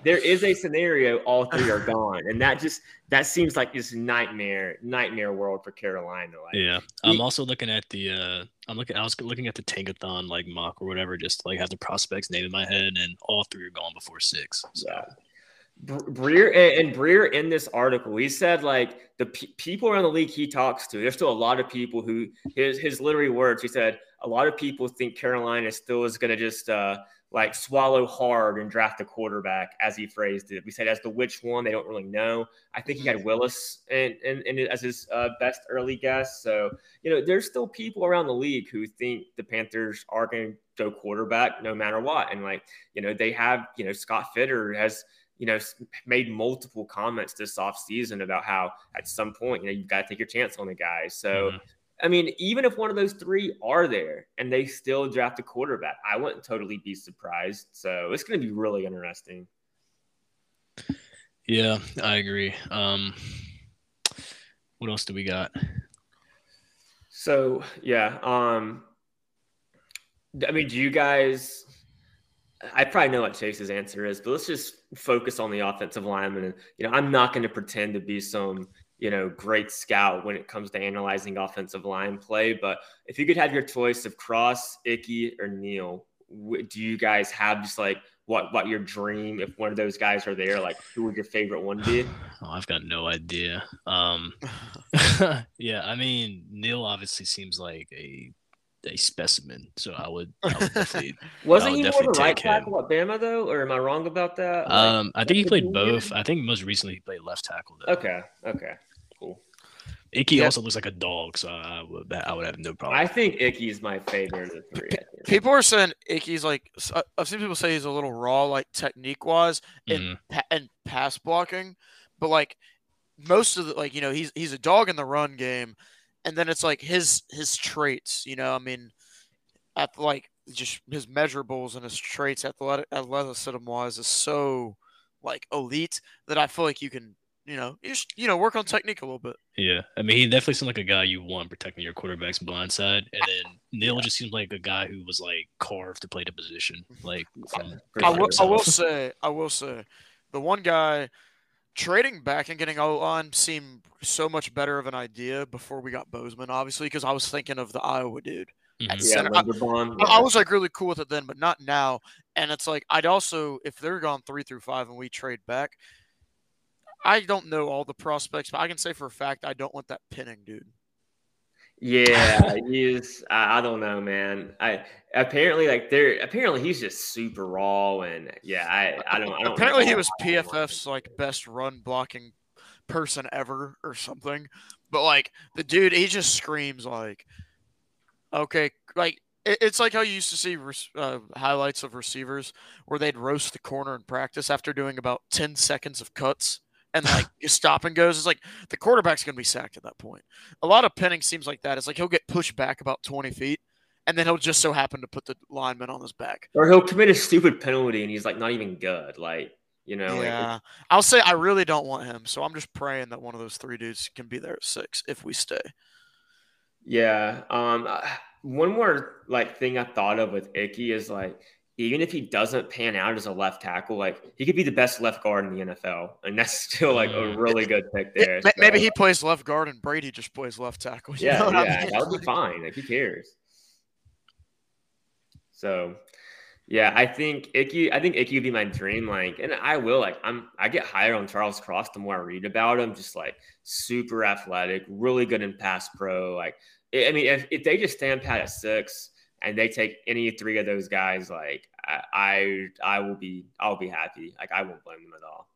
there is a scenario all three are gone, and that just that seems like this nightmare nightmare world for Carolina. Like, Yeah, I'm also looking at the. uh I'm looking. I was looking at the Tankathon like mock or whatever, just like have the prospects name in my head, and all three are gone before six. So Yeah. Breer and, Breer in this article, he said like the pe- people around the league he talks to, there's still a lot of people who his his literary words. He said a lot of people think Carolina still is going to just uh, like swallow hard and draft a quarterback, as he phrased it. We said as the which one they don't really know. I think he had Willis and and, and as his uh, best early guess. So you know there's still people around the league who think the Panthers are going to go quarterback no matter what, and like you know they have you know Scott Fitterer has you know, made multiple comments this offseason about how at some point, you know, you've got to take your chance on the guys. So, Mhm. I mean, even if one of those three are there and they still draft a quarterback, I wouldn't totally be surprised. So it's going to be really interesting. yeah, I agree. Um, what else do we got? So yeah, um, I mean, do you guys? I probably know what Chase's answer is, but let's just focus on the offensive lineman. And you know, I'm not going to pretend to be some you know great scout when it comes to analyzing offensive line play. But if you could have your choice of Cross, Icky, or Neal, do you guys have just like what what your dream if one of those guys are there like who would your favorite one be? (sighs) Oh i've got no idea. Um (laughs) (laughs) yeah i mean neal obviously seems like a a specimen so i would, I would definitely (laughs) wasn't he more the right tackle at bama though or am i wrong about that? Like, um i think he played both. I think most recently he played left tackle though. okay okay. cool Ickey also looks like a dog, so I would I would have no problem. I think Ickey's my favorite of the three. People are saying Ickey's like I've seen people say he's a little raw, like technique wise and mm-hmm. and pass blocking, but like most of the like you know he's he's a dog in the run game, and then it's like his his traits. You know, I mean, at like just his measurables and his traits, athletic athleticism wise, is so like elite that I feel like you can you know, you just you know work on technique a little bit. Yeah, I mean, he definitely seemed like a guy you want protecting your quarterback's blind side, and then Neal yeah. just seems like a guy who was like carved to play the position. Like, from I will, I will say, I will say, the one guy trading back and getting O line seemed so much better of an idea before we got Bozeman, obviously, because I was thinking of the Iowa dude. Mm-hmm. Yeah, I, I, was like really cool with it then, but not now. And it's like I'd also, if they're gone three through five and we trade back, I don't know all the prospects, but I can say for a fact I don't want that Penning dude. Yeah, he's. I, I don't know, man. I apparently like they're apparently he's just super raw and yeah. I I don't. I don't apparently he was PFF's like best run blocking person ever or something. But like the dude, he just screams like, okay, like it's like how you used to see uh, highlights of receivers where they'd roast the corner in practice after doing about 10 seconds of cuts and (laughs) like stop and goes. It's like the quarterback's going to be sacked at that point. A lot of Penning seems like that. It's like he'll get pushed back about 20 feet, and then he'll just so happen to put the lineman on his back. Or he'll commit a stupid penalty and he's like not even good. Like, you know, yeah. Like, I'll say I really don't want him. So I'm just praying that one of those three dudes can be there at six if we stay. Yeah. Um, uh, one more like thing I thought of with Ickey is like even if he doesn't pan out as a left tackle, like he could be the best left guard in the NFL, and that's (laughs) still like a mm. really good pick there. so. Maybe he plays left guard and Brady just plays left tackle. yeah, yeah, I mean? that would be fine. Like who cares? So, yeah, I think Ickey. I think Ickey would be my dream. Like, and I will. Like, I'm. I get higher on Charles Cross the more I read about him. Just like super athletic, really good in pass pro. Like, I mean, if, if they just stand pat at six and they take any three of those guys, like I, I, I will be, I'll be happy. Like I won't blame them at all.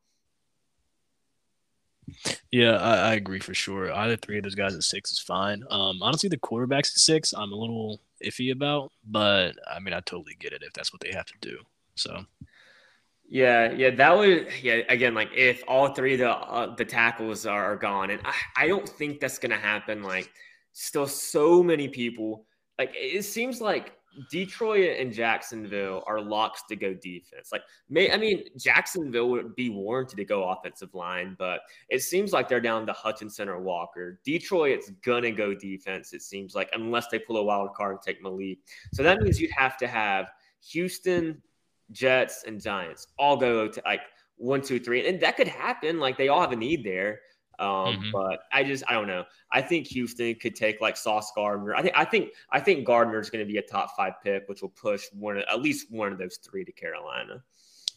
Yeah, I, I, agree for sure. Either three of those guys at six is fine. Um, honestly, the quarterbacks at six, I'm a little iffy about, but I mean, I totally get it if that's what they have to do. So. Yeah, yeah, that would yeah. Again, like if all three of the uh, the tackles are, are gone, and I, I don't think that's gonna happen. Like, still so many people like it seems like Detroit and Jacksonville are locks to go defense. Like, may I mean, Jacksonville would be warranted to go offensive line, but it seems like they're down to Hutchinson or Walker. Detroit, it's gonna go defense. It seems like unless they pull a wild card and take Malik. So that means you'd have to have Houston, Jets, and Giants all go to like one, two, three, and that could happen. Like they all have a need there. Um, mm-hmm. But I just I don't know. I think Houston could take like Sauce Gardner. I think I think I think Gardner is going to be a top five pick, which will push one at least one of those three to Carolina.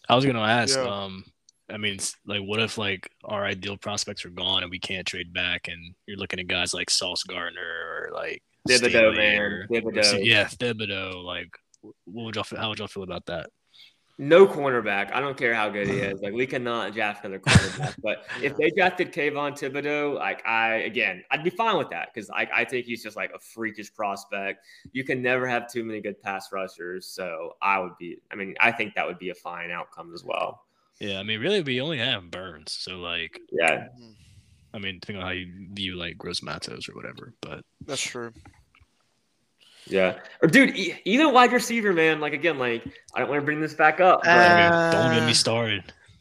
I was going to ask. Yeah. Um, I mean, like, what if like our ideal prospects are gone and we can't trade back, and you're looking at guys like Sauce Gardner or like Thibodeaux, man, Thibodeaux. yeah, Thibodeaux. Like, what would y'all? How would y'all feel about that? No cornerback. I don't care how good he is. Like we cannot draft another cornerback. but if they drafted Kayvon Thibodeaux, like I again, I'd be fine with that because I, I think he's just like a freakish prospect. You can never have too many good pass rushers. So I would be. I mean, I think that would be a fine outcome as well. Yeah, I mean, really, we only have Burns, so like, yeah. Mm-hmm. I mean, depending on how you view like Gross Matos or whatever, but that's true. Yeah. Or dude, e- either wide receiver, man. Like again, like I don't want to bring this back up. But, uh, don't get me started. (laughs)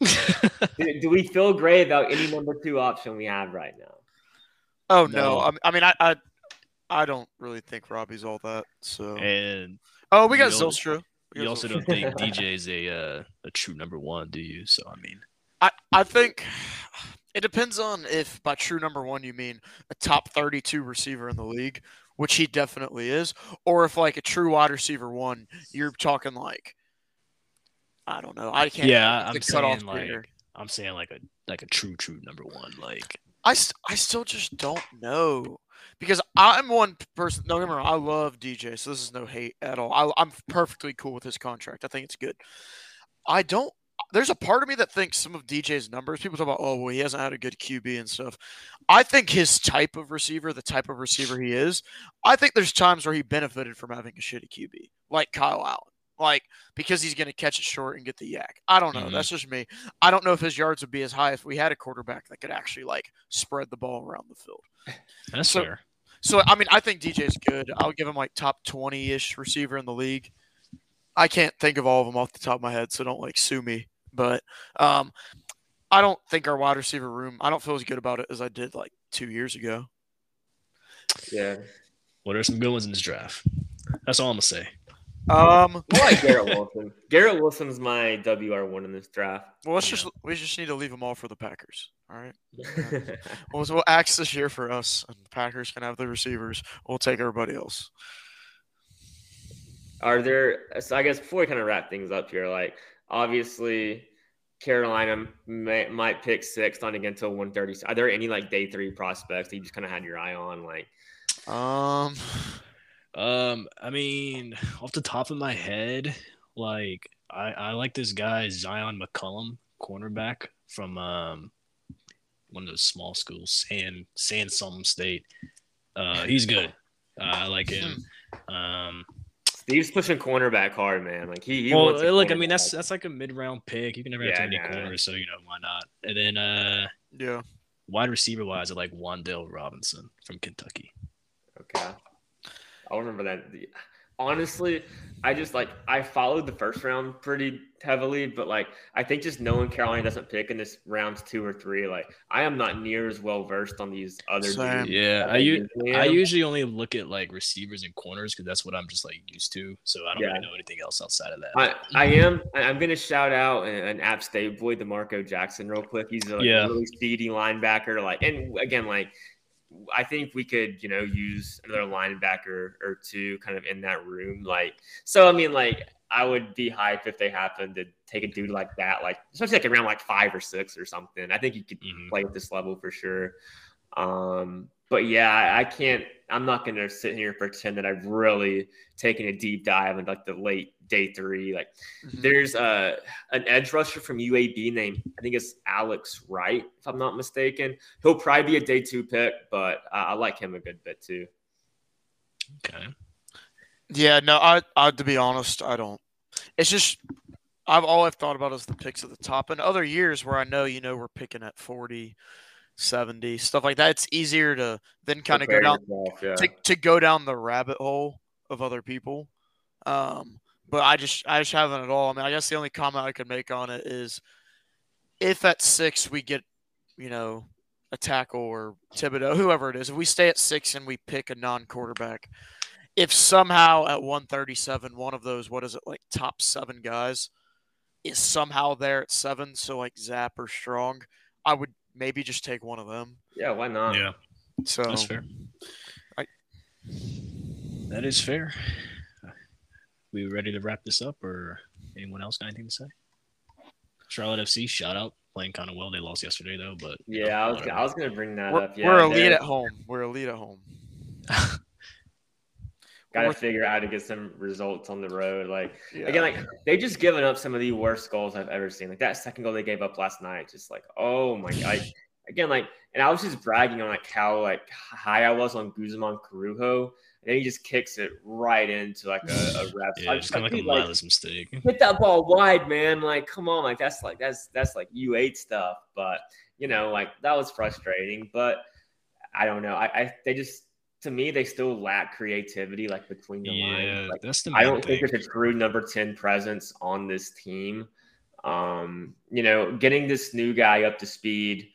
do, do, we feel great about any number two option we have right now? Oh no. no. I, I mean, I, I I don't really think Robbie's all that. So And oh, we got you don't- you got also Zylstra. don't think (laughs) DJ's a uh, a true number one, do you? So I mean, I, I think it depends on if by true number one you mean a top 32 receiver in the league, which he definitely is, or if like a true wide receiver one, you're talking like I don't know. I can't. Yeah, I'm saying, like. I'm saying like a like a true true number one. Like I, st- I still just don't know because I'm one person. Me wrong. I love DJ, so this is no hate at all. I, I'm perfectly cool with his contract. I think it's good. I don't. There's a part of me that thinks some of DJ's numbers. People talk about, oh, well, he hasn't had a good QB and stuff. I think his type of receiver, the type of receiver he is, I think there's times where he benefited from having a shitty QB, like Kyle Allen. Like because he's going to catch it short and get the yak. I don't know. Mhm. That's just me. I don't know if his yards would be as high if we had a quarterback that could actually like spread the ball around the field. (laughs) that's So- fair. So I mean, I think DJ's good. I'll give him like top twenty ish receiver in the league. I can't think of all of them off the top of my head, so don't like sue me. But um, I don't think our wide receiver room. I don't feel as good about it as I did like two years ago. Yeah. Well, are some good ones in this draft. That's all I'm gonna say. Um, I like Garrett Wilson. (laughs) Garrett Wilson's my WR one in this draft. well, let's just we just need to leave them all for the Packers. All right. (laughs) Well, so we'll axe this year for us, and the Packers can have the receivers. We'll take everybody else. Are there? So I guess before we kind of wrap things up here, like obviously Carolina may, might pick sixth on again until one thirty. Are there any like day three prospects that you just kind of had your eye on? Like, Um, Um, I mean, off the top of my head, like I, I like this guy Zyon McCollum, cornerback from um one of those small schools, San San some state. Uh, he's good. Uh, I like him. Um, Steve's pushing cornerback hard, man. Like he, he well, wants look, I mean that's that's like a mid round pick. You can never Yeah, have too many nah. corners, so you know why not? And then uh, yeah. wide receiver wise, I like Wan'Dale Robinson from Kentucky. Okay. I'll remember that. The- Honestly, I just like I followed the first round pretty heavily, but like I think just knowing Carolina doesn't pick in this rounds two or three, like I am not near as well versed on these other Same. dudes. Yeah, as I u- usually I usually only look at like receivers and corners because that's what I'm just like used to. So I don't Yeah. really know anything else outside of that. I, I am. I- I'm going to shout out an, an App State boy, D'Marco Jackson, real quick. He's a like, Yeah. really speedy linebacker. Like, and again, like, I think we could, you know, use another linebacker or two kind of in that room. Like, so I mean, like, I would be hyped if they happened to take a dude like that, like, especially like around like five or six or something. I think he could Mhm. play at this level for sure. Um, but yeah, I, I can't. I'm not going to sit here and pretend that I've really taken a deep dive into like the late day three. Like, Mhm. there's uh, an edge rusher from UAB named I think it's Alex Wright, if I'm not mistaken. He'll probably be a day two pick, but I, I like him a good bit too. Okay. Yeah, no, I, I to be honest, I don't. It's just I've all I've thought about is the picks at the top. And other years where I know, you know, we're picking at 40, 70, stuff like that, it's easier to then kind of go down yourself, yeah. to, to go down the rabbit hole of other people. Um, but I just I just haven't at all. I mean, I guess the only comment I could make on it is if at six we get, you know, a tackle or Thibodeaux, whoever it is, if we stay at six and we pick a non-quarterback, if somehow at 137, one of those, what is it, like top seven guys is somehow there at seven, so like Zappe or Strong, I would maybe just take one of them. yeah, why not? Yeah, So that's fair. I- That is fair. We ready to wrap this up, or anyone else got anything to say? Charlotte FC, shout out, playing kind of well. They lost yesterday though, but you know, Yeah, I was whatever. I was gonna bring that we're, up. Yeah, we're elite they're- at home. We're elite at home. (laughs) Got to figure out how to get some results on the road. Like Yeah. again, like they just given up some of the worst goals I've ever seen. Like that second goal they gave up last night, just like oh my god. again, like and I was just bragging on like how like high I was on Guzman Corujo, and then he just kicks it right into like a, a (sighs) ref. yeah, just kind of like a dude, like, mistake. hit that ball wide, man. Like, come on, like that's like that's that's like U eight stuff. But you know, like that was frustrating. But I don't know. I, I they just to me they still lack creativity, like between the Yeah, lines. Like that's the. I don't think thing. there's a true number ten presence on this team. Um, you know, getting this new guy up to speed.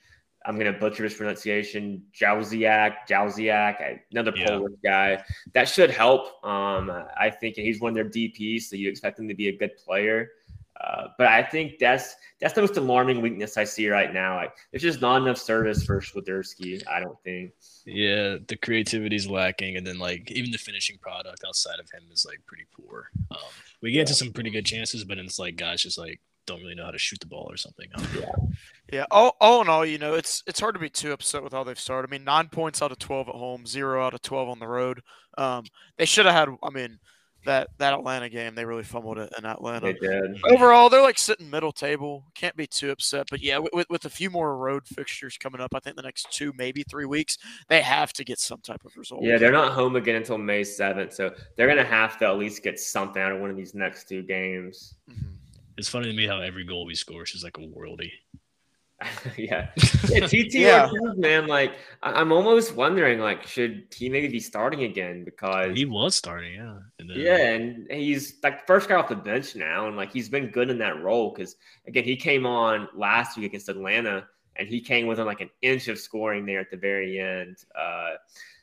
I'm gonna butcher his pronunciation. Jóźwiak, Jóźwiak, another Yeah. Polish guy. That should help. Um, I think he's one of their DPs, so you expect him to be a good player. Uh, but I think that's that's the most alarming weakness I see right now. Like, there's just not enough service for Swiderski. I don't think. Yeah, the creativity is lacking, and then like even the finishing product outside of him is like pretty poor. Um, we get into some pretty good chances, but it's like guys just like don't really know how to shoot the ball or something. Um, Yeah, all, all in all, you know, it's it's hard to be too upset with how they've started. I mean, nine points out of twelve at home, zero out of twelve on the road. Um, they should have had. I mean, that that Atlanta game, they really fumbled it in Atlanta. They did. Overall, they're like sitting middle table. Can't be too upset. But yeah, with, with a few more road fixtures coming up, I think the next two, maybe three weeks, they have to get some type of result. Yeah, they're not home again until May 7th, so they're gonna have to at least get something out of one of these next two games. Mhm. It's funny to me how every goal we score is just like a worldy. (laughs) yeah. (laughs) Yeah, Titi Yeah. Ortiz, man, like I- I'm almost wondering, like, should he maybe be starting again? Because He was starting, yeah. And then, yeah, and he's like first guy off the bench now, and like he's been good in that role. Because again, he came on last week against Atlanta, and he came within like an inch of scoring there at the very end. Uh,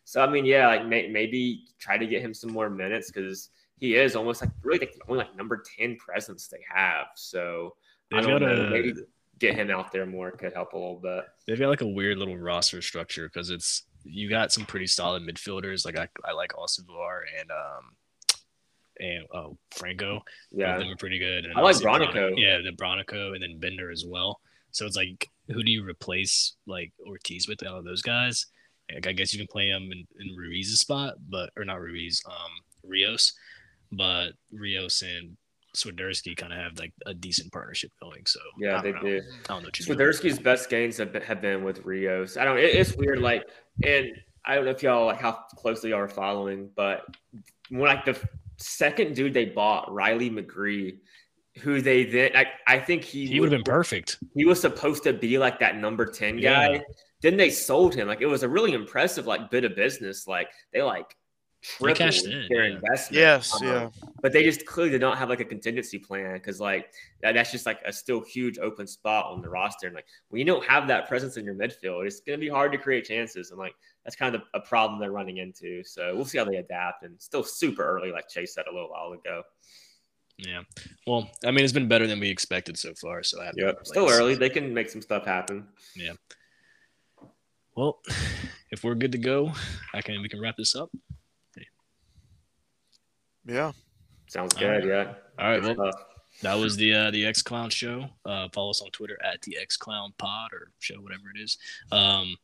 so I mean, yeah, like may- maybe try to get him some more minutes because he is almost like really like the only like number ten presence they have. So I They've don't got know, a maybe get him out there more could help a little bit. they've got like a weird little roster structure because it's you got some pretty solid midfielders. Like I, I like Alcivar and um and oh Franco. Yeah, them are pretty good. And I like Bronico. Yeah, the Bronico and then Bender as well. So it's like, who do you replace like Ortiz with out of those guys? Like, I guess you can play him in, in Ruiz's spot, but or not Ruiz, um, Rios, but Rios and Swiderski kind of have like a decent partnership going. So yeah, they know. do. I don't know. what you do. Swiderski's best games have been, have been with Rios. I don't. It, it's weird. Like, and I don't know if y'all like how closely y'all are following, but when like the second dude they bought, Riley McGree, who they then I, I think he He would have been perfect. he was supposed to be like that number 10 guy. Yeah. Then they sold him. Like it was a really impressive like bit of business. Like they like They tripled cashed in, their yeah. investment. Yes, Um, yeah. But they just clearly did not have like a contingency plan because like that, that's just like a still huge open spot on the roster. And like when you don't have that presence in your midfield, it's gonna be hard to create chances. And like that's kind of a problem they're running into. So we'll see how they adapt. And still super early, like Chase said a little while ago. Yeah. Well, I mean, it's been better than we expected so far. So I have no Yep. Still early. They can make some stuff happen. Yeah. Well, (sighs) if we're good to go, I can we can wrap this up. Yeah. Sounds All good. right. Yeah. All right. Good Well, stuff. that was the uh, the X Clown Show. Uh, follow us on Twitter at the X Clown Pod or show whatever it is. Um,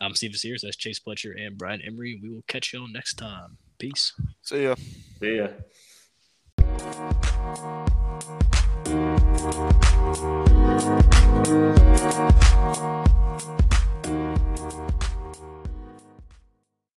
I'm Steve Sears. That's Chase Fletcher and Brian Emery. We will catch y'all next time. Peace. See ya. See ya. Thank